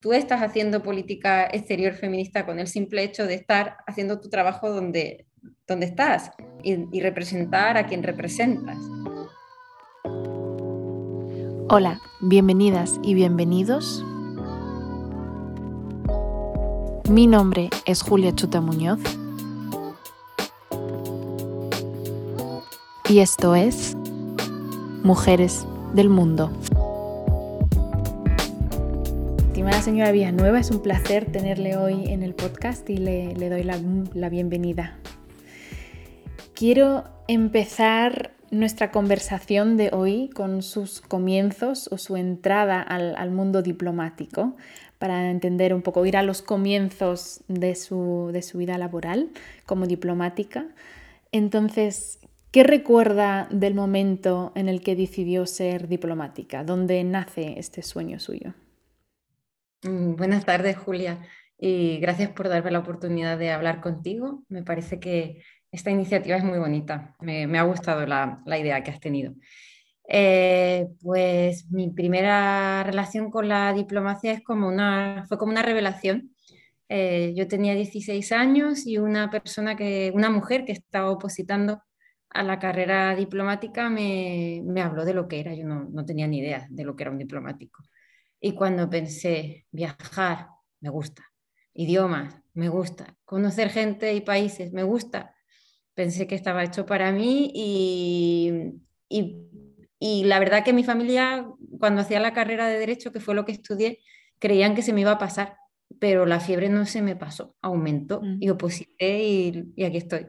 tú estás haciendo política exterior feminista con el simple hecho de estar haciendo tu trabajo donde, donde estás y, representar a quien representas. Hola, bienvenidas y bienvenidos. Mi nombre es Julia Chuta Muñoz y esto es Mujeres del Mundo. Estimada señora Villanueva, es un placer tenerle hoy en el podcast y le, doy la, bienvenida. Quiero empezar nuestra conversación de hoy con sus comienzos o su entrada al, mundo diplomático para entender un poco, ir a los comienzos de su, de su vida laboral como diplomática. Entonces, ¿Qué recuerda del momento en el que decidió ser diplomática? ¿Dónde nace este sueño suyo? Mm, buenas tardes, Julia, y gracias por darme la oportunidad de hablar contigo. Me parece que esta iniciativa es muy bonita. Me, ha gustado la, idea que has tenido. Eh, pues mi primera relación con la diplomacia es como una, fue como una revelación. Eh, yo tenía 16 años y una persona que, una mujer que estaba opositando a la carrera diplomática me, habló de lo que era, yo no, tenía ni idea de lo que era un diplomático. Y cuando pensé, viajar, me gusta, idiomas, me gusta, conocer gente y países, me gusta, pensé que estaba hecho para mí y, y, la verdad que mi familia, cuando hacía la carrera de derecho, que fue lo que estudié, creían que se me iba a pasar, pero la fiebre no se me pasó, aumentó mm. y oposité y, y aquí estoy.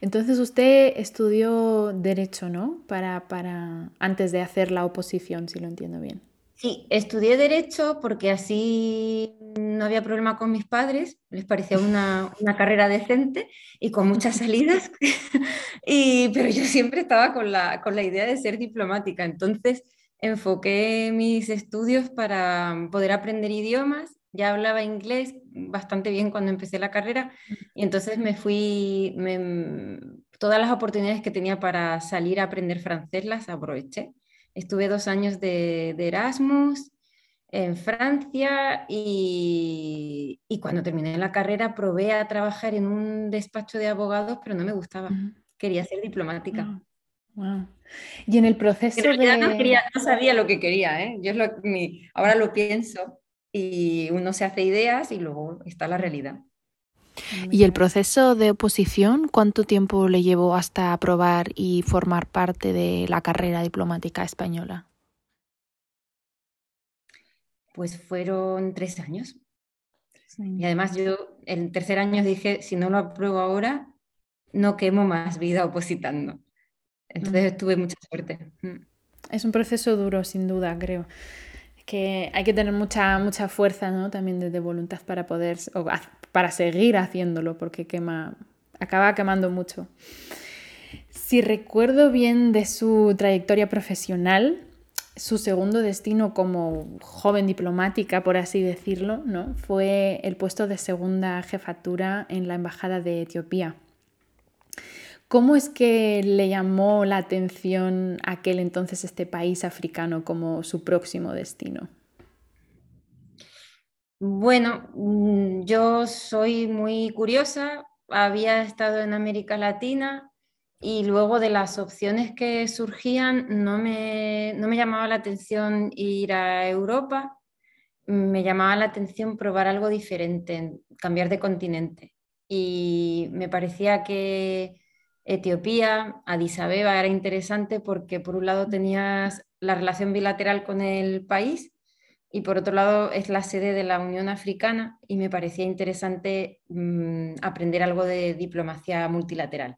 Entonces usted estudió derecho, ¿no? Para, para, antes de hacer la oposición, si lo entiendo bien. Sí, estudié derecho porque así no había problema con mis padres, les parecía una, una carrera decente y con muchas salidas, y, pero yo siempre estaba con la, con la idea de ser diplomática, entonces enfoqué mis estudios para poder aprender idiomas ya hablaba inglés bastante bien cuando empecé la carrera y entonces me fui, todas las oportunidades que tenía para salir a aprender francés las aproveché. Estuve dos años de, Erasmus en Francia y, cuando terminé la carrera probé a trabajar en un despacho de abogados, pero no me gustaba. Quería ser diplomática. Y en el proceso de... No, quería, no, sabía lo que quería, ¿eh? Yo lo, ahora lo pienso y uno se hace ideas y luego está la realidad. ¿Y el proceso de oposición cuánto tiempo le llevó hasta aprobar y formar parte de la carrera diplomática española? Pues fueron tres años. Y además yo el tercer año dije, si no lo apruebo ahora, no quemo más vida opositando. Entonces mm. tuve mucha suerte. Mm. Es un proceso duro, sin duda, creo que hay que tener mucha, mucha fuerza ¿no? también de, voluntad para poder, o para seguir haciéndolo, porque quema, acaba quemando mucho. Si recuerdo bien de su trayectoria profesional, su segundo destino como joven diplomática, por así decirlo, ¿no? fue el puesto de segunda jefatura en la Embajada de Etiopía. ¿Cómo es que le llamó la atención aquel entonces este país africano como su próximo destino? Bueno, mm, yo soy muy curiosa, había estado en América Latina y luego de las opciones que surgían no me, no me llamaba la atención ir a Europa, me llamaba la atención probar algo diferente, cambiar de continente. Y me parecía que Etiopía, Addis Abeba era interesante porque por un lado tenías la relación bilateral con el país y por otro lado es la sede de la Unión Africana y me parecía interesante mm, aprender algo de diplomacia multilateral.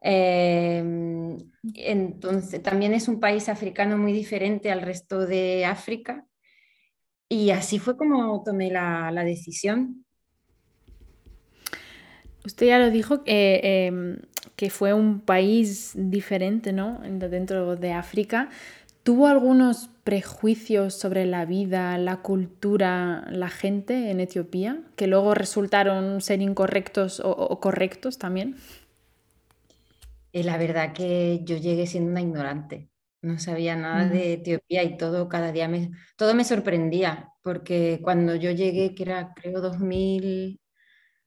Em, entonces, también es un país africano muy diferente al resto de África y así fue como tomé la, decisión. Usted ya lo dijo, que em, que fue un país diferente, ¿no? Dentro de África. ¿Tuvo algunos prejuicios sobre la vida, la cultura, la gente en Etiopía que luego resultaron ser incorrectos o, correctos también? Eh, la verdad que yo llegué siendo una ignorante. no sabía nada de Etiopía y todo cada día me, todo me sorprendía, porque cuando yo llegué, que era creo 2000,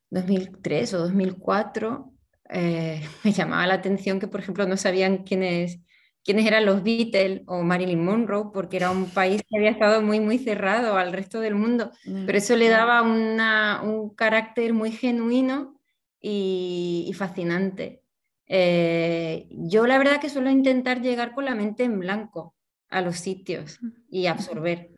2003 o 2004, eh, me llamaba la atención que, por ejemplo, no sabían quiénes, quiénes eran los Beatles o Marilyn Monroe, porque era un país que había estado muy, muy cerrado al resto del mundo, pero eso le daba una, un carácter muy genuino y, y fascinante. Eh, yo la verdad que suelo intentar llegar con la mente en blanco a los sitios y absorber.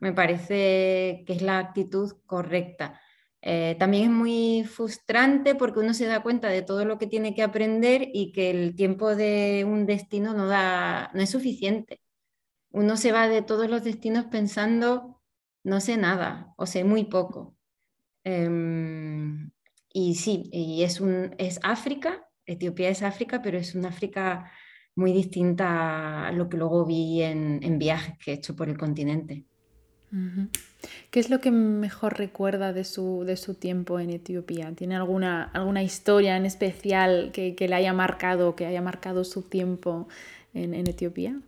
Me parece que es la actitud correcta. Eh, también es muy frustrante porque uno se da cuenta de todo lo que tiene que aprender y que el tiempo de un destino no, da, no es suficiente. Uno se va de todos los destinos pensando, no sé nada o sé muy poco. Em, y sí, y es, un, es África Etiopía es África, pero es una África muy distinta a lo que luego vi en, viajes que he hecho por el continente. ¿Qué es lo que mejor recuerda de su, de su tiempo en Etiopía? ¿Tiene alguna, alguna historia en especial que, le haya marcado, que haya marcado su tiempo en, en Etiopía?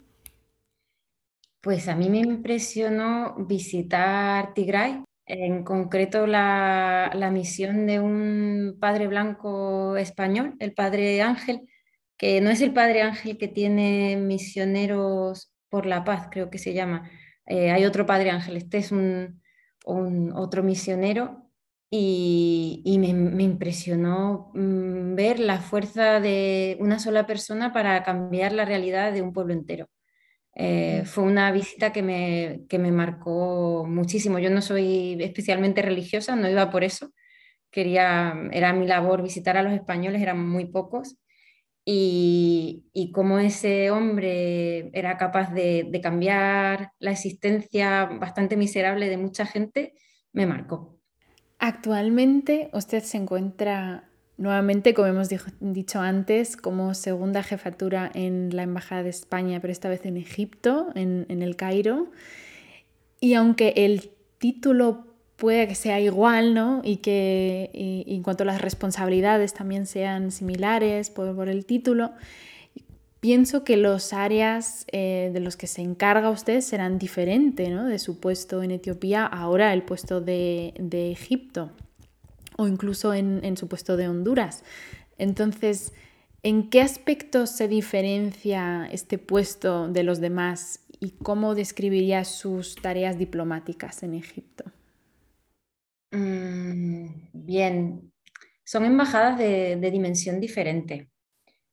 Pues a mí me impresionó visitar Tigray, en concreto la, misión de un padre blanco español, el padre Ángel, que no es el padre Ángel que tiene misioneros por la paz, creo que se llama. Eh, hay otro padre Ángel, este es un, otro misionero y, me, impresionó mm, ver la fuerza de una sola persona para cambiar la realidad de un pueblo entero. Eh, fue una visita que me, que me marcó muchísimo. Yo no soy especialmente religiosa, no iba por eso. Quería, era mi labor visitar a los españoles, eran muy pocos. Y, y cómo ese hombre era capaz de, de cambiar la existencia bastante miserable de mucha gente, me marcó. Actualmente usted se encuentra Nuevamente, como hemos dicho antes, como segunda jefatura en la Embajada de España, pero esta vez en Egipto, en, el Cairo. Y aunque el título puede que sea igual, ¿no? Y que en cuanto a las responsabilidades también sean similares por, el título, pienso que los áreas eh, de los que se encarga usted serán diferentes, ¿no? De su puesto en Etiopía, ahora el puesto de, de Egipto o incluso en, su puesto de Honduras. Entonces, ¿en qué aspectos se diferencia este puesto de los demás y cómo describiría sus tareas diplomáticas en Egipto? Mm, bien, son embajadas de, dimensión diferente.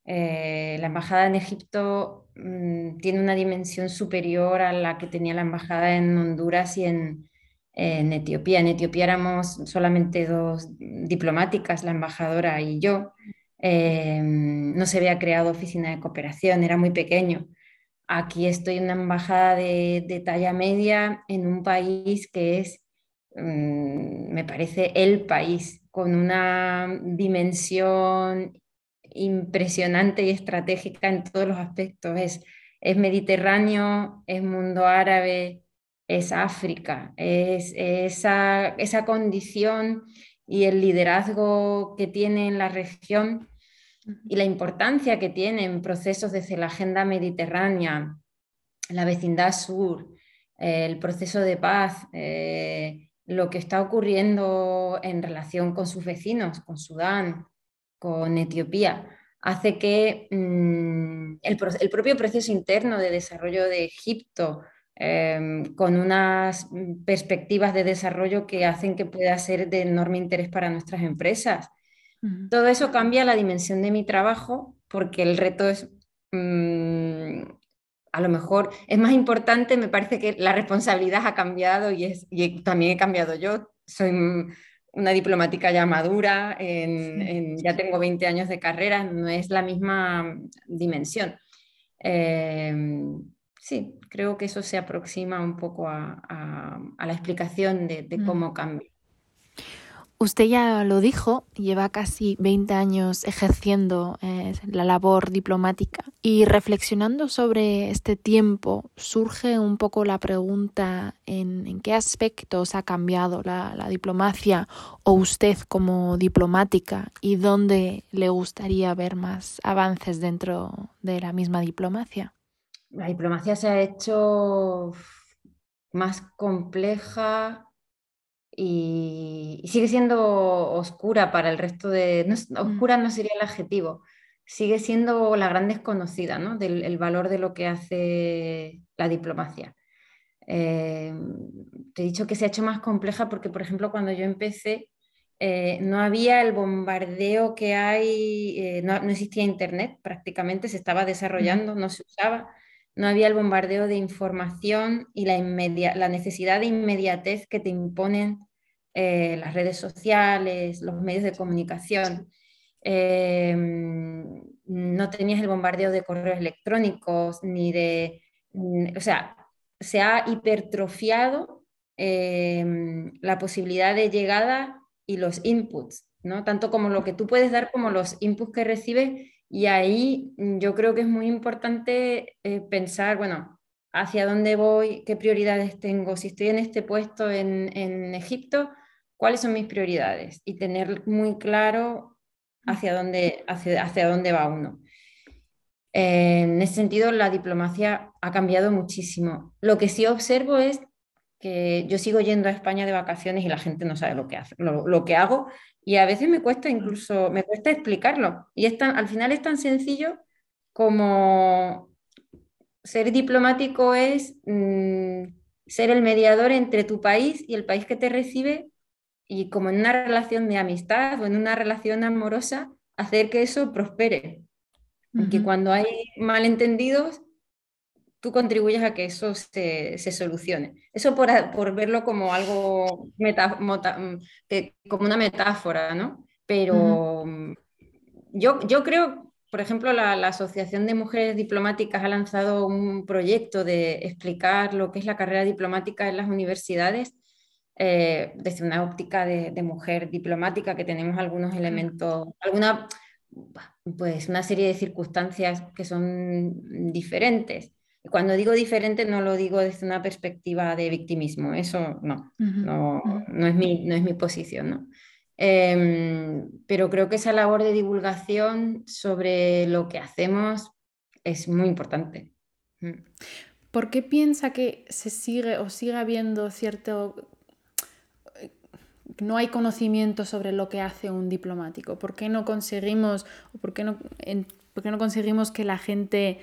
Eh, la embajada en Egipto mm, tiene una dimensión superior a la que tenía la embajada en Honduras y en, Etiopía. En Etiopía éramos solamente dos diplomáticas, la embajadora y yo. Eh, no se había creado oficina de cooperación, era muy pequeño. Aquí estoy en una embajada de, talla media en un país que es, me parece, el país, con una dimensión impresionante y estratégica en todos los aspectos. Es, es Mediterráneo, es mundo árabe, es África, es esa, esa condición y el liderazgo que tiene en la región y la importancia que tiene en procesos desde la agenda mediterránea, la vecindad sur, el proceso de paz, eh, lo que está ocurriendo en relación con sus vecinos, con Sudán, con Etiopía, hace que mm, el, el, propio proceso interno de desarrollo de Egipto, Em, con unas perspectivas de desarrollo que hacen que pueda ser de enorme interés para nuestras empresas. Todo eso cambia la dimensión de mi trabajo porque el reto es, mm, a lo mejor, es más importante, me parece que la responsabilidad ha cambiado y, es, y también he cambiado yo. Soy una diplomática ya madura, ya tengo 20 años de carrera, no es la misma dimensión. Em, sí, creo que eso se aproxima un poco a, la explicación de, mm. cómo cambia. Usted ya lo dijo, lleva casi 20 años ejerciendo eh, la labor diplomática y reflexionando sobre este tiempo surge un poco la pregunta en, qué aspectos ha cambiado la, la, diplomacia o usted como diplomática y dónde le gustaría ver más avances dentro de la misma diplomacia. la diplomacia se ha hecho más compleja y, sigue siendo oscura para el resto de... Mm. oscura no sería el adjetivo, sigue siendo la gran desconocida ¿no? del valor de lo que hace la diplomacia. Eh, te he dicho que se ha hecho más compleja porque, por ejemplo, cuando yo empecé, eh, no había el bombardeo que hay, eh, no, existía Internet prácticamente, se estaba desarrollando, no se usaba, no había el bombardeo de información y la, la necesidad de inmediatez que te imponen las redes sociales, los medios de comunicación. no tenías el bombardeo de correos electrónicos ni de, o sea, se ha hipertrofiado em, la posibilidad de llegada y los inputs, ¿no? Tanto como lo que tú puedes dar como los inputs que recibes. Y ahí mm, yo creo que es muy importante eh, pensar, bueno, hacia dónde voy, qué prioridades tengo, si estoy en este puesto en, Egipto, cuáles son mis prioridades y tener muy claro hacia dónde, hacia, hacia dónde va uno. En ese sentido, la diplomacia ha cambiado muchísimo. Lo que sí observo es que yo sigo yendo a España de vacaciones y la gente no sabe lo que, hace, lo, que hago y a veces me cuesta incluso, me cuesta explicarlo. Y es al final es tan sencillo como ser diplomático es mm, ser el mediador entre tu país y el país que te recibe y como en una relación de amistad o en una relación amorosa, hacer que eso prospere. Que cuando hay malentendidos, tú contribuyes a que eso se, solucione. Eso por, verlo como algo, mm, como una metáfora, ¿no? Pero mm, yo, yo creo, por ejemplo, la, Asociación de Mujeres Diplomáticas ha lanzado un proyecto de explicar lo que es la carrera diplomática en las universidades. Eh, desde una óptica de, de, mujer diplomática, que tenemos algunos elementos, alguna pues una serie de circunstancias que son diferentes. Cuando digo diferente no lo digo desde una perspectiva de victimismo, eso no, no, no, es mi, no es mi posición. ¿no? Em, pero creo que esa labor de divulgación sobre lo que hacemos es muy importante. Mm. ¿Por qué piensa que se sigue o sigue habiendo cierto no hay conocimiento sobre lo que hace un diplomático? ¿Por qué no conseguimos, por qué no, no conseguimos que la gente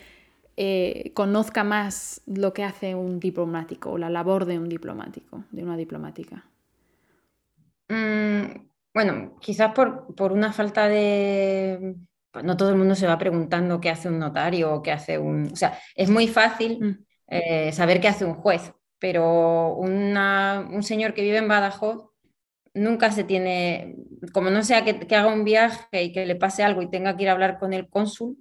eh, conozca más lo que hace un diplomático o la labor de un diplomático, de una diplomática? Mm, bueno, quizás por, una falta de... No todo el mundo se va preguntando qué hace un notario o qué hace un... O sea, es muy fácil mm. eh, saber qué hace un juez, pero un señor que vive en Badajoz nunca se tiene, como no sea que, haga un viaje y que le pase algo y tenga que ir a hablar con el cónsul,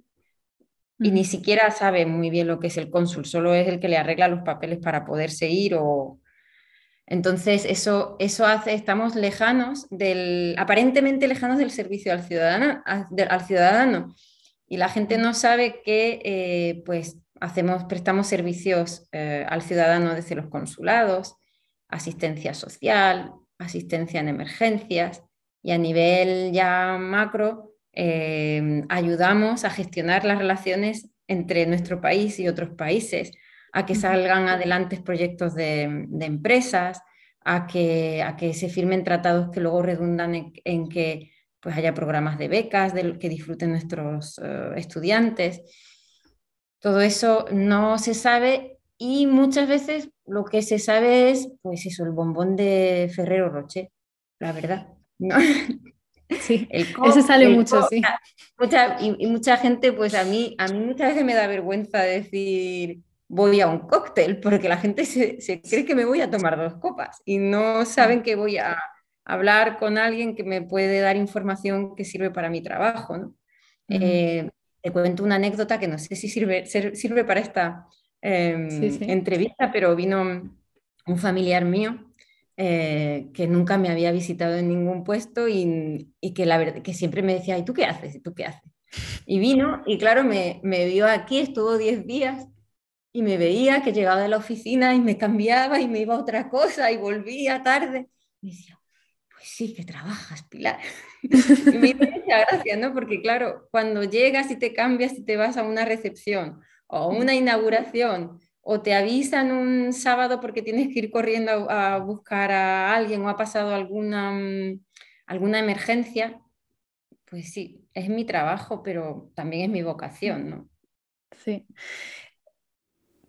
y ni siquiera sabe muy bien lo que es el cónsul, solo es el que le arregla los papeles para poderse ir o... Entonces, eso, eso hace, estamos lejanos del, aparentemente lejanos del servicio al ciudadano, al ciudadano. y la gente no sabe que, eh, pues, hacemos, prestamos servicios eh, al ciudadano desde los consulados, asistencia social, asistencia en emergencias y a nivel ya macro em, ayudamos a gestionar las relaciones entre nuestro país y otros países, a que salgan adelante proyectos de, empresas, a que, a que, se firmen tratados que luego redundan en, que pues, haya programas de becas de, que disfruten nuestros eh, estudiantes. Todo eso no se sabe y muchas veces lo que se sabe es, pues eso, el bombón de Ferrero Roche, la verdad. Sí, ese sale mucho, sí. Mucha, y, mucha gente, pues a mí, a mí muchas veces me da vergüenza decir voy a un cóctel, porque la gente se, cree que me voy a tomar dos copas y no saben que voy a hablar con alguien que me puede dar información que sirve para mi trabajo. ¿no? Eh, te cuento una anécdota que no sé si sirve, sirve para esta Em, entrevista, pero vino un familiar mío eh, que nunca me había visitado en ningún puesto y, que, la verdad, que siempre me decía, ¿y tú qué haces? ¿Y tú qué haces? Y vino y claro, me, me vio aquí, estuvo 10 días y me veía que llegaba de la oficina y me cambiaba y me iba a otra cosa y volvía tarde. Y decía, pues sí, que trabajas, Pilar. y me hizo mucha gracia, ¿no? Porque claro, cuando llegas y te cambias y te vas a una recepción o una inauguración o te avisan un sábado porque tienes que ir corriendo a, buscar a alguien o ha pasado alguna, mm, alguna emergencia, pues sí, es mi trabajo, pero también es mi vocación, ¿no? Sí.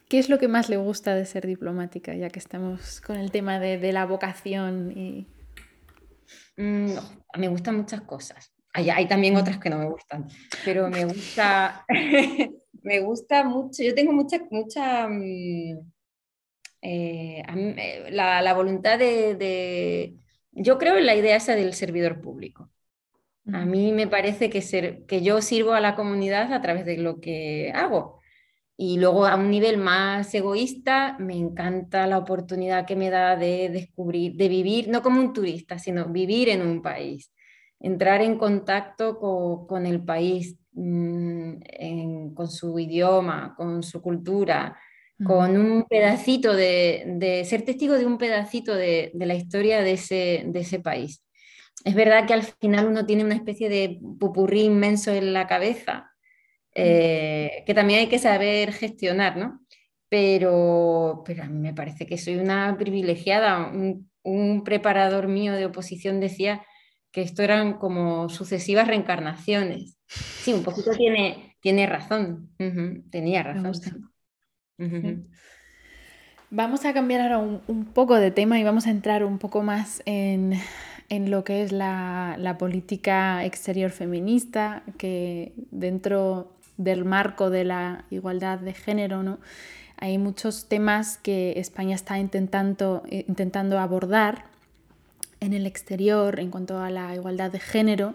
¿Qué es lo que más le gusta de ser diplomática, ya que estamos con el tema de, la vocación? Y... Mm, me gustan muchas cosas. Hay, hay, también otras que no me gustan, pero me gusta, me gusta mucho, yo tengo mucha, mucha mm, eh, eh, la, voluntad de, yo creo en la idea esa del servidor público. A mí me parece que, ser, que yo sirvo a la comunidad a través de lo que hago. Y luego a un nivel más egoísta, me encanta la oportunidad que me da de descubrir, de vivir, no como un turista, sino vivir en un país, entrar en contacto con, el país, mm, con su idioma, con su cultura, con un pedacito de, ser testigo de un pedacito de, la historia de ese, de ese país. Es verdad que al final uno tiene una especie de pupurrí inmenso en la cabeza, eh, que también hay que saber gestionar, ¿no? Pero, pero a mí me parece que soy una privilegiada. Un, preparador mío de oposición decía que esto eran como sucesivas reencarnaciones. Sí, un poquito tiene, tiene razón, tenía razón. Vamos a cambiar ahora un, poco de tema y vamos a entrar un poco más en, en lo que es la, la, política exterior feminista, que dentro del marco de la igualdad de género, ¿no? Hay muchos temas que España está intentando, eh, intentando abordar en el exterior en cuanto a la igualdad de género.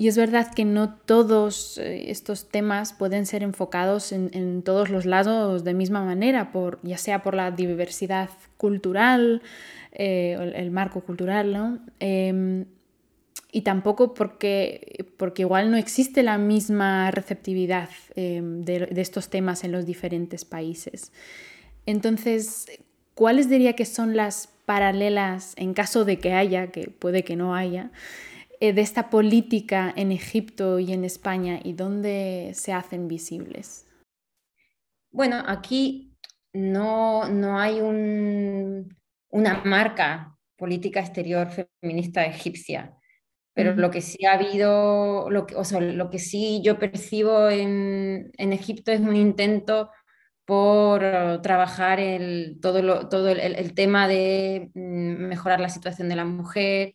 Y es verdad que no todos eh, estos temas pueden ser enfocados en, todos los lados de misma manera, por, ya sea por la diversidad cultural, eh, el, marco cultural, ¿no? Em, y tampoco porque, porque igual no existe la misma receptividad em, de, estos temas en los diferentes países. Entonces, ¿cuáles diría que son las paralelas, en caso de que haya, que puede que no haya, de esta política en Egipto y en España y dónde se hacen visibles? Bueno, aquí no, no hay una marca política exterior feminista egipcia pero lo que sí ha habido, lo que, o sea, lo que sí yo percibo en, en Egipto es un intento por trabajar el, todo, lo, todo el, el, tema de mm, mejorar la situación de la mujer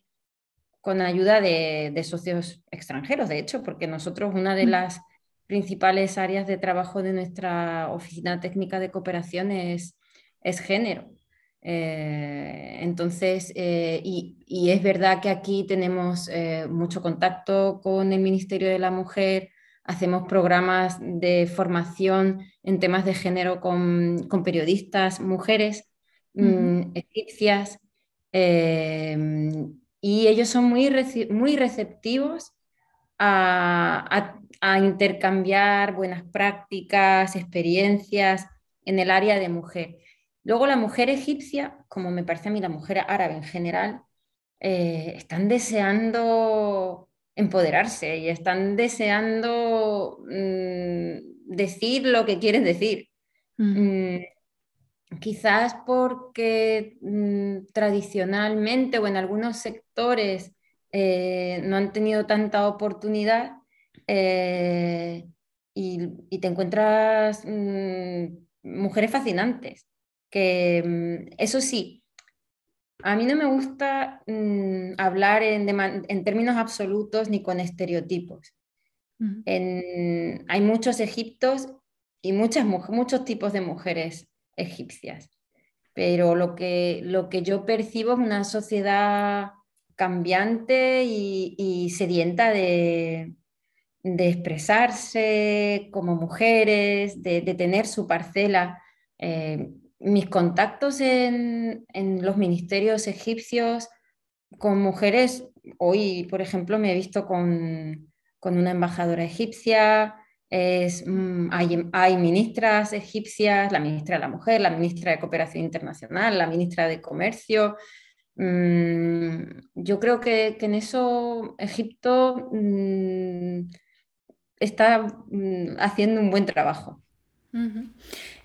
con ayuda de, de, socios extranjeros, de hecho, porque nosotros una de las principales áreas de trabajo de nuestra oficina técnica de cooperación es, es género. Eh, entonces, eh, y, es verdad que aquí tenemos eh, mucho contacto con el Ministerio de la Mujer, hacemos programas de formación en temas de género con, periodistas mujeres mm, egipcias, y ellos son muy, muy receptivos a intercambiar buenas prácticas, experiencias en el área de mujer. Luego la mujer egipcia, como me parece a mí la mujer árabe en general, eh, están deseando empoderarse y están deseando mm, decir lo que quieren decir. Mm, quizás porque mm, tradicionalmente o en algunos sectores eh, no han tenido tanta oportunidad eh, y, te encuentras mujeres fascinantes que mm, eso sí, a mí no me gusta mm, hablar en, términos absolutos ni con estereotipos. hay muchos egiptos y muchas, muchos tipos de mujeres egipcias, pero lo que, lo que yo percibo es una sociedad cambiante y, sedienta de, expresarse como mujeres, de, tener su parcela. Eh, mis contactos en, los ministerios egipcios con mujeres, hoy, por ejemplo, me he visto con, una embajadora egipcia, mm, hay, ministras egipcias, la ministra de la Mujer, la ministra de Cooperación Internacional, la ministra de Comercio. Mm, yo creo que, en eso Egipto mm, está haciendo un buen trabajo.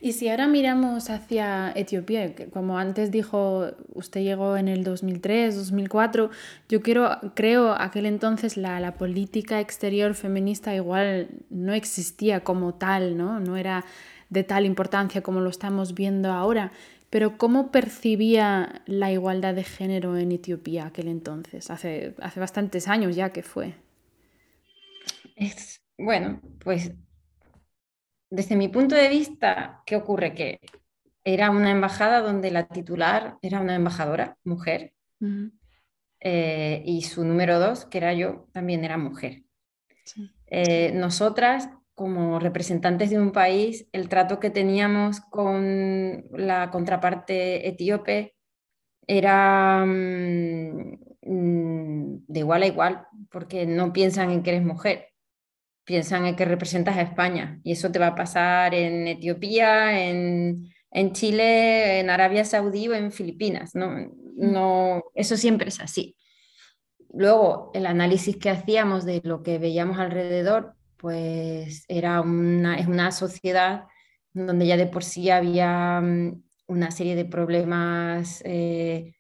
Y si ahora miramos hacia Etiopía, como antes dijo, usted llegó en el 2003, 2004, yo quiero, creo aquel entonces la, la política exterior feminista igual no existía como tal, ¿no? No era de tal importancia como lo estamos viendo ahora. Pero ¿cómo percibía la igualdad de género en Etiopía aquel entonces? Hace, hace bastantes años ya que fue. Es, bueno, pues desde mi punto de vista, ¿qué ocurre? Que era una embajada donde la titular era una embajadora, mujer, eh, y su número dos, que era yo, también era mujer. Eh, nosotras, como representantes de un país, el trato que teníamos con la contraparte etíope era mm, mm, de igual a igual, porque no piensan en que eres mujer piensan en que representas a España y eso te va a pasar en Etiopía, en, Chile, en Arabia Saudí o en Filipinas. ¿no? Mm. No, eso siempre es así. Luego, el análisis que hacíamos de lo que veíamos alrededor, pues era una, es una sociedad donde ya de por sí había mm, una serie de problemas eh,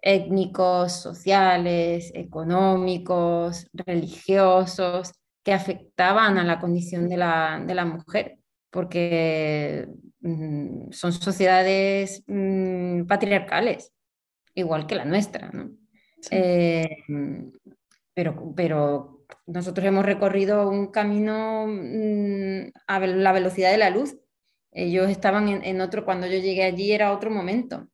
étnicos, sociales, económicos, religiosos, que afectaban a la condición de la, mujer, porque mm, son sociedades mm, patriarcales, igual que la nuestra, eh, pero, pero nosotros hemos recorrido un camino mm, a la velocidad de la luz. Ellos estaban en, otro, cuando yo llegué allí era otro momento.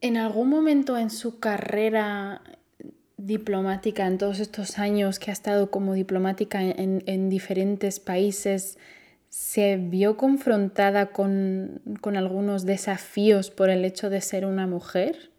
¿En algún momento en su carrera diplomática, en todos estos años que ha estado como diplomática en, diferentes países, se vio confrontada con, algunos desafíos por el hecho de ser una mujer?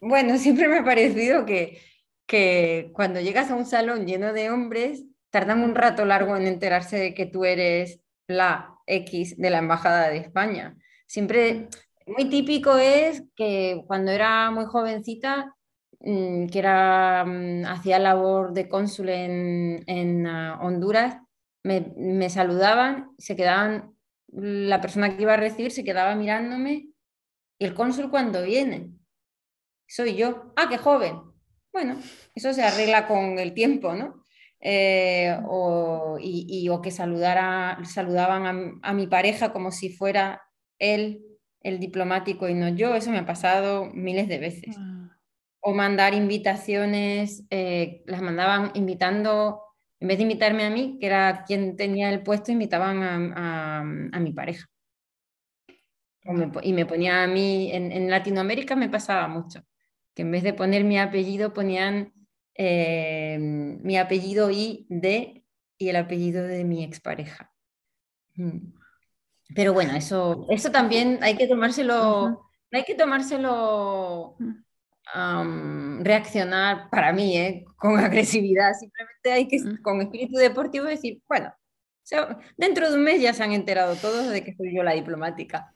Bueno, siempre me ha parecido que, que cuando llegas a un salón lleno de hombres, tardan un rato largo en enterarse de que tú eres la X de la Embajada de España. Siempre muy típico es que cuando era muy jovencita, mm, que era, mm, hacía labor de cónsul en, ah, Honduras, me, saludaban, se quedaban, la persona que iba a recibir se quedaba mirándome y el cónsul cuando viene, soy yo, ah, qué joven. Bueno, eso se arregla con el tiempo, ¿no? Eh, o, y, o que saludara, saludaban a mi pareja como si fuera él el diplomático y no yo, eso me ha pasado miles de veces. O mandar invitaciones, eh, las mandaban invitando, en vez de invitarme a mí, que era quien tenía el puesto, invitaban a, mi pareja. y me ponía a mí, en, Latinoamérica me pasaba mucho, que en vez de poner mi apellido ponían eh, mi apellido y de y el apellido de mi expareja. Mm. Pero bueno, eso, eso también hay que tomárselo, hay que tomárselo, reaccionar para mí, ¿eh? con agresividad. Simplemente hay que, con espíritu deportivo, decir, bueno, dentro de un mes ya se han enterado todos de que soy yo la diplomática.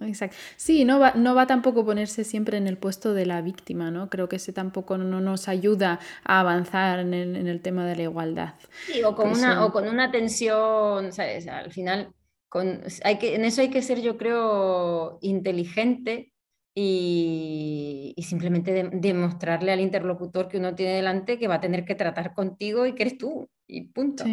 Exacto. Sí, no va, no va tampoco ponerse siempre en el puesto de la víctima, ¿no? Creo que ese tampoco no nos ayuda a avanzar en el, en el tema de la igualdad. Sí, o con, una, o con una tensión, ¿sabes? Al final hay que, en eso hay que ser, yo creo, inteligente y, simplemente demostrarle al interlocutor que uno tiene delante que va a tener que tratar contigo y que eres tú, y punto.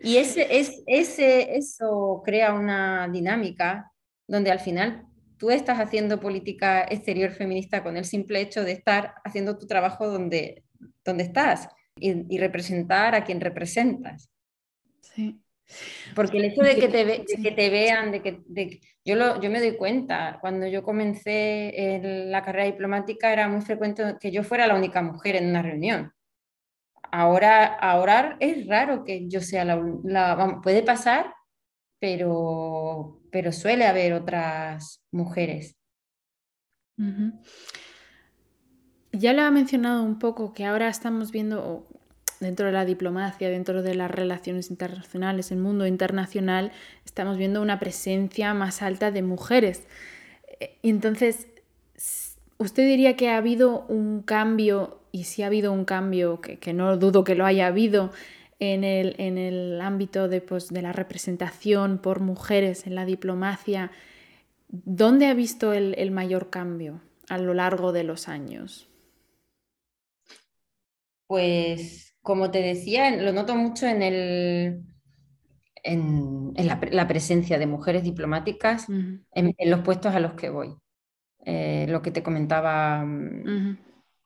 Y ese, es, ese, eso crea una dinámica donde al final tú estás haciendo política exterior feminista con el simple hecho de estar haciendo tu trabajo donde, donde estás y, y representar a quien representas. Sí. Porque el hecho de que te, vean, de que yo, me doy cuenta, cuando yo comencé en la carrera diplomática era muy frecuente que yo fuera la única mujer en una reunión. Ahora, ahora es raro que yo sea la, puede pasar, pero, pero suele haber otras mujeres. Ya lo ha mencionado un poco que ahora estamos viendo, dentro de la diplomacia, dentro de las relaciones internacionales, el mundo internacional, estamos viendo una presencia más alta de mujeres. Eh, entonces, ¿usted diría que ha habido un cambio y si ha habido un cambio, que, no dudo que lo haya habido, en el, en el ámbito de, pues, de, la representación por mujeres en la diplomacia, ¿dónde ha visto el, el mayor cambio a lo largo de los años? Pues, como te decía, lo noto mucho en el, en, la, presencia de mujeres diplomáticas en, los puestos a los que voy. Eh, lo que te comentaba, mm,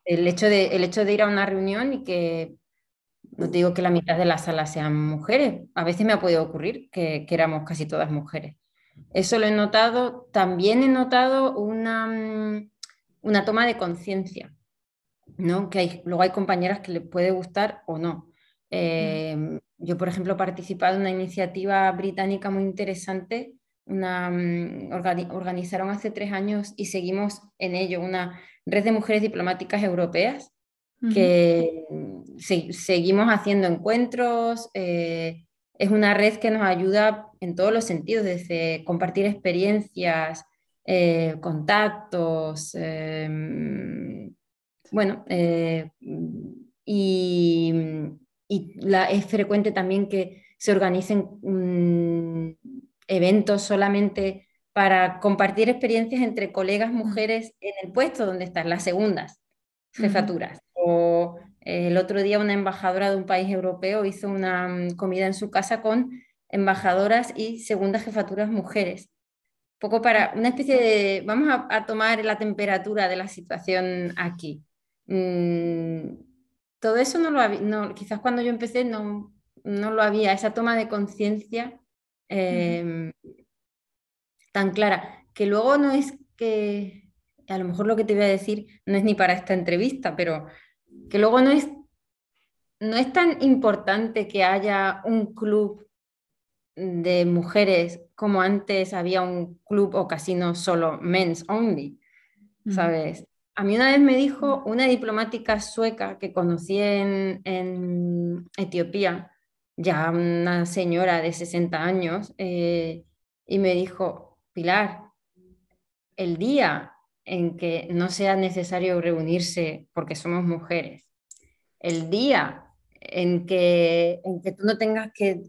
el, hecho de, el hecho de ir a una reunión y que, no te digo que la mitad de la sala sean mujeres, a veces me ha podido ocurrir que, que éramos casi todas mujeres. Eso lo he notado, también he notado una, mm, una toma de conciencia, ¿no? que hay, luego hay compañeras que les puede gustar o no. Eh, yo, por ejemplo, he participado en una iniciativa británica muy interesante, una, mm, organizaron hace tres años y seguimos en ello, una red de mujeres diplomáticas europeas, que mm, seguimos haciendo encuentros. Eh, es una red que nos ayuda en todos los sentidos, desde compartir experiencias, eh, contactos, em, bueno, y, y la, es frecuente también que se organicen mm, eventos solamente para compartir experiencias entre colegas mujeres en el puesto donde están las segundas jefaturas. O eh, el otro día una embajadora de un país europeo hizo una mm, comida en su casa con embajadoras y segundas jefaturas mujeres. Poco para una especie de, vamos a, tomar la temperatura de la situación aquí. Mm, todo eso no lo había, quizás cuando yo empecé no, no lo había, esa toma de conciencia em, tan clara, que luego no es que, a lo mejor lo que te voy a decir no es ni para esta entrevista, pero que luego no es, no es tan importante que haya un club de mujeres como antes había un club o casino solo men's only, ¿sabes? A mí una vez me dijo una diplomática sueca que conocí en, Etiopía, ya una señora de 60 años, eh, y me dijo, Pilar, el día en que no sea necesario reunirse porque somos mujeres, el día en que, en que tú no tengas que,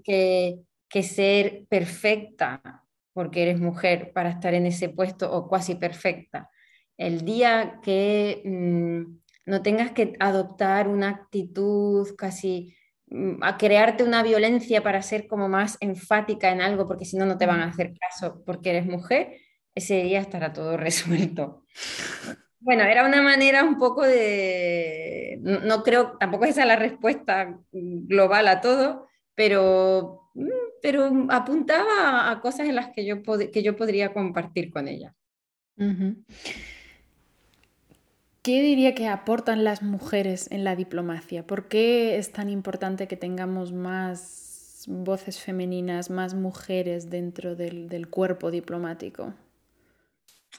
que ser perfecta porque eres mujer para estar en ese puesto o cuasi perfecta, el día que mm, no tengas que adoptar una actitud casi mm, a crearte una violencia para ser como más enfática en algo, porque si no, no te van a hacer caso porque eres mujer, ese día estará todo resuelto. Bueno, era una manera un poco de, no, creo, tampoco esa es la respuesta global a todo, pero, mm, pero apuntaba a cosas en las que yo, que yo podría compartir con ella. ¿Qué diría que aportan las mujeres en la diplomacia? ¿Por qué es tan importante que tengamos más voces femeninas, más mujeres dentro del, cuerpo diplomático?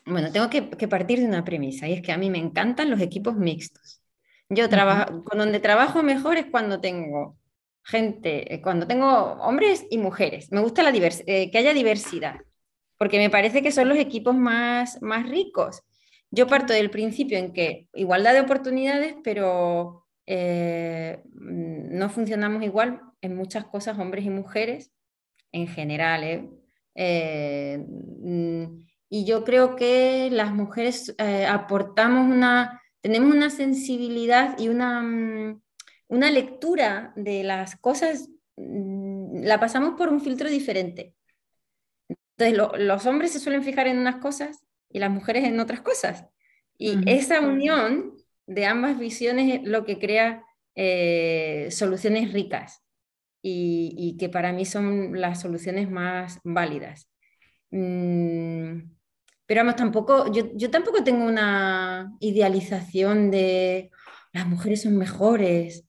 Bueno, tengo que, partir de una premisa y es que a mí me encantan los equipos mixtos. Yo trabajo, con donde trabajo mejor es cuando tengo gente, eh, cuando tengo hombres y mujeres. Me gusta la eh, que haya diversidad, porque me parece que son los equipos más, más ricos yo parto del principio en que igualdad de oportunidades, pero eh, no funcionamos igual en muchas cosas, hombres y mujeres, en general. ¿eh? Eh, y yo creo que las mujeres aportamos una, tenemos una sensibilidad y una, mm, una lectura de las cosas, mm, la pasamos por un filtro diferente. Entonces, los hombres se suelen fijar en unas cosas y las mujeres en otras cosas. Y esa unión de ambas visiones es lo que crea eh, soluciones ricas y, que para mí son las soluciones más válidas. Mm, pero vamos, tampoco, yo, yo, tampoco tengo una idealización de las mujeres son mejores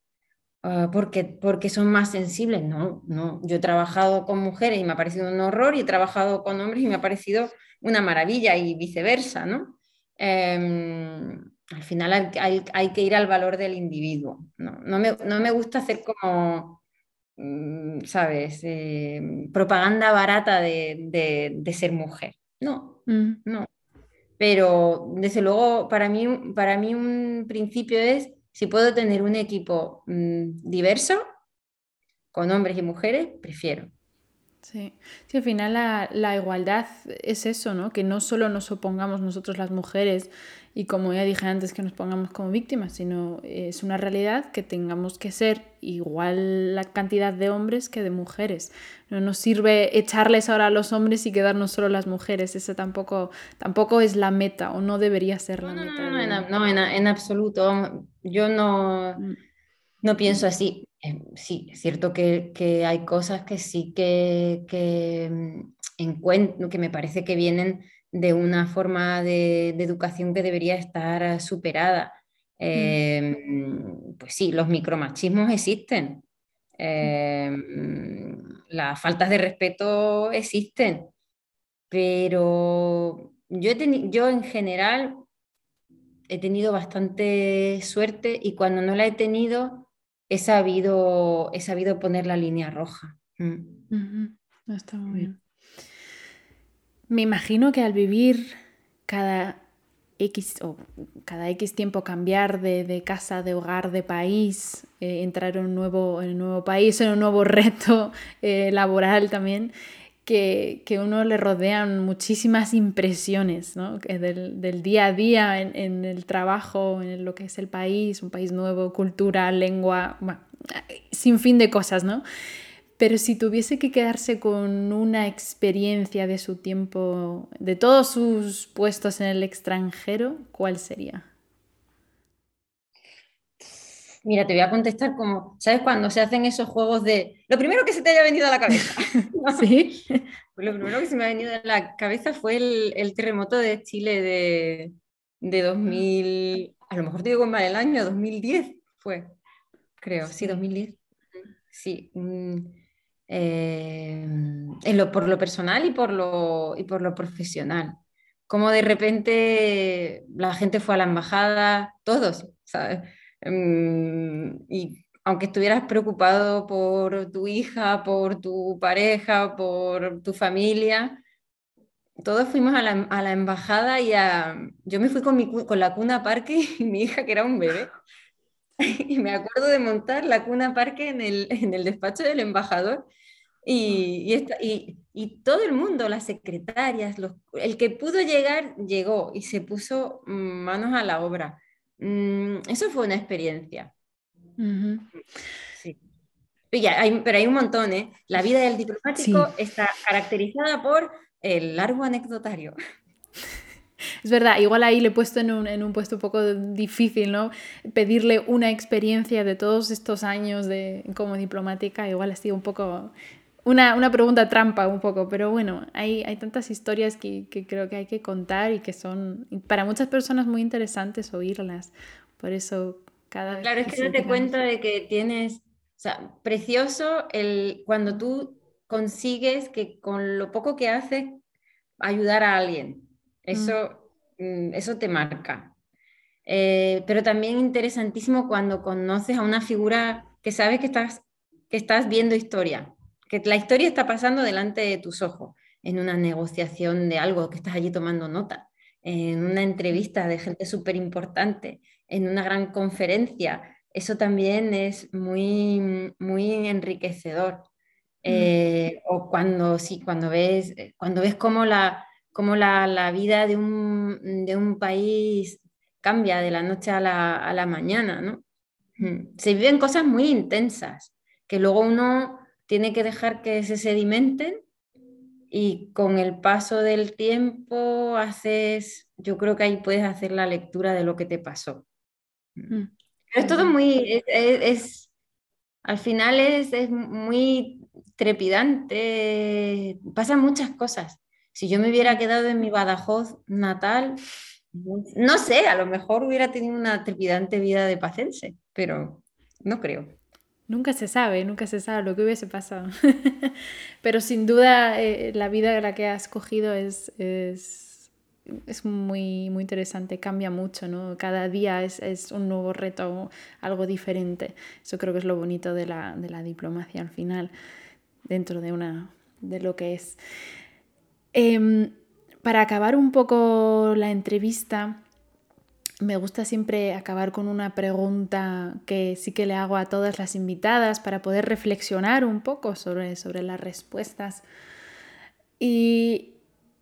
ah, porque, porque son más sensibles. No, no, yo he trabajado con mujeres y me ha parecido un horror y he trabajado con hombres y me ha parecido una maravilla y viceversa, ¿no? Em, al final hay, que ir al valor del individuo. No, me, gusta hacer como, mm, ¿sabes?, em, propaganda barata de, ser mujer. No, mm. no. Pero desde luego, para mí, para mí un principio es Si puedo tener un equipo mm, diverso, con hombres y mujeres, prefiero. Sí, sí al final la, la, igualdad es eso, ¿no? Que no solo nos opongamos nosotros las mujeres y como ya dije antes que nos pongamos como víctimas, sino es una realidad que tengamos que ser igual la cantidad de hombres que de mujeres. No nos sirve echarles ahora a los hombres y quedarnos solo las mujeres. Eso tampoco, tampoco es la meta o no debería ser la no, meta. No, no, no, en, en, absoluto. Yo no, mm. no pienso así. Eh, sí, es cierto que, que hay cosas que sí que, que, mm, que me parece que vienen de una forma de, educación que debería estar superada. Mm. Em, pues sí, los micromachismos existen, em, las faltas de respeto existen, pero yo, yo en general he tenido bastante suerte y cuando no la he tenido he sabido, he sabido poner la línea roja. Mm. Está muy bien. Me imagino que al vivir cada X o cada X tiempo cambiar de, casa, de hogar, de país, eh, entrar en un, nuevo, en un nuevo país, en un nuevo reto eh, laboral también, que, que, uno le rodean muchísimas impresiones ¿no? del, del, día a día en, en, el trabajo, en lo que es el país, un país nuevo, cultura, lengua, sin fin de cosas, ¿no? Pero si tuviese que quedarse con una experiencia de su tiempo, de todos sus puestos en el extranjero, ¿cuál sería? Mira, te voy a contestar como, ¿sabes cuando se hacen esos juegos de lo primero que se te haya venido a la cabeza? Sí. Pues lo primero que se me ha venido a la cabeza fue el, terremoto de Chile de, de, 2000, a lo mejor te digo mal el año, 2010 fue, creo, sí, 2010. Sí, eh, en lo, por lo personal y por lo, y por lo profesional. Como de repente la gente fue a la embajada, todos, ¿sabes? Mm, y aunque estuvieras preocupado por tu hija, por tu pareja, por tu familia, todos fuimos a la, embajada y a, yo me fui con, la cuna parque y mi hija, que era un bebé, y me acuerdo de montar la cuna parque en el, en el despacho del embajador y, y, y, todo el mundo, las secretarias, los, el que pudo llegar, llegó y se puso manos a la obra. Mm, eso fue una experiencia. sí. pero hay un montón, ¿eh? La vida del diplomático está caracterizada por el largo anecdotario. Es verdad, igual ahí le he puesto en un, en un, puesto un poco difícil, ¿no? Pedirle una experiencia de todos estos años de, como diplomática, igual ha sido un poco una, una, pregunta trampa un poco, pero bueno, hay, hay tantas historias que, que, creo que hay que contar y que son para muchas personas muy interesantes oírlas. Por eso cada Claro, es que no te cuenta de que tienes, o sea, precioso el, cuando tú consigues que con lo poco que haces ayudar a alguien. Eso, mm. eso te marca. Eh, pero también interesantísimo cuando conoces a una figura que sabes que estás, que estás viendo historia, que la historia está pasando delante de tus ojos, en una negociación de algo que estás allí tomando nota, en una entrevista de gente súper importante, en una gran conferencia. Eso también es muy, muy enriquecedor. Mm. Eh, o cuando, sí, cuando ves, cuando ves cómo la, cómo la, la vida de un, de un, país cambia de la noche a la, a la mañana, ¿no? Mm. Se viven cosas muy intensas que luego uno tiene que dejar que se sedimenten y con el paso del tiempo haces, yo creo que ahí puedes hacer la lectura de lo que te pasó. Mm. es todo muy, es, al final es, es, muy trepidante, pasan muchas cosas. Si yo me hubiera quedado en mi Badajoz natal, no sé, a lo mejor hubiera tenido una trepidante vida de pacense, pero no creo. Nunca se sabe, nunca se sabe lo que hubiese pasado. Pero sin duda eh, la vida la que has cogido es, es, es, muy, muy interesante, cambia mucho, ¿no? Cada día es, es, un nuevo reto, algo diferente. Eso creo que es lo bonito de la, de la diplomacia al final, dentro de, una, de lo que es. Eh, para acabar un poco la entrevista, me gusta siempre acabar con una pregunta que sí que le hago a todas las invitadas para poder reflexionar un poco sobre, sobre las respuestas. Y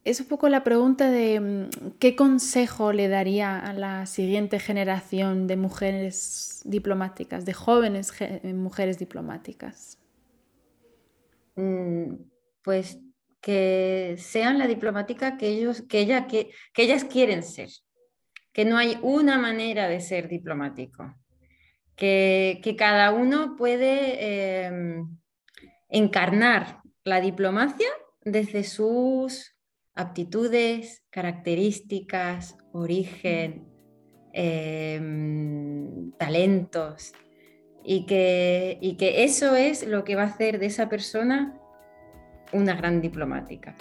es un poco la pregunta de mm, qué consejo le daría a la siguiente generación de mujeres diplomáticas, de jóvenes mujeres diplomáticas. Mm, pues que sean la diplomática que, ellos, que, ella, que, ellas quieren ser, que no hay una manera de ser diplomático, que, cada uno puede em, encarnar la diplomacia desde sus aptitudes, características, origen, em, talentos, y que, eso es lo que va a hacer de esa persona una gran diplomática.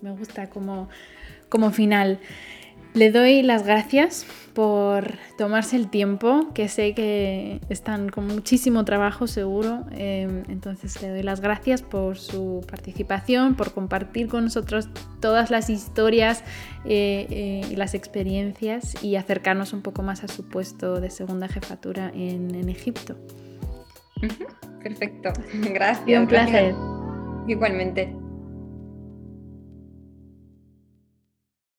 Me gusta como, como final. Le doy las gracias por tomarse el tiempo, que sé que están con muchísimo trabajo seguro. Em, entonces le doy las gracias por su participación, por compartir con nosotros todas las historias eh, eh, y las experiencias y acercarnos un poco más a su puesto de segunda jefatura en, Egipto. Perfecto, gracias. un placer. Igualmente.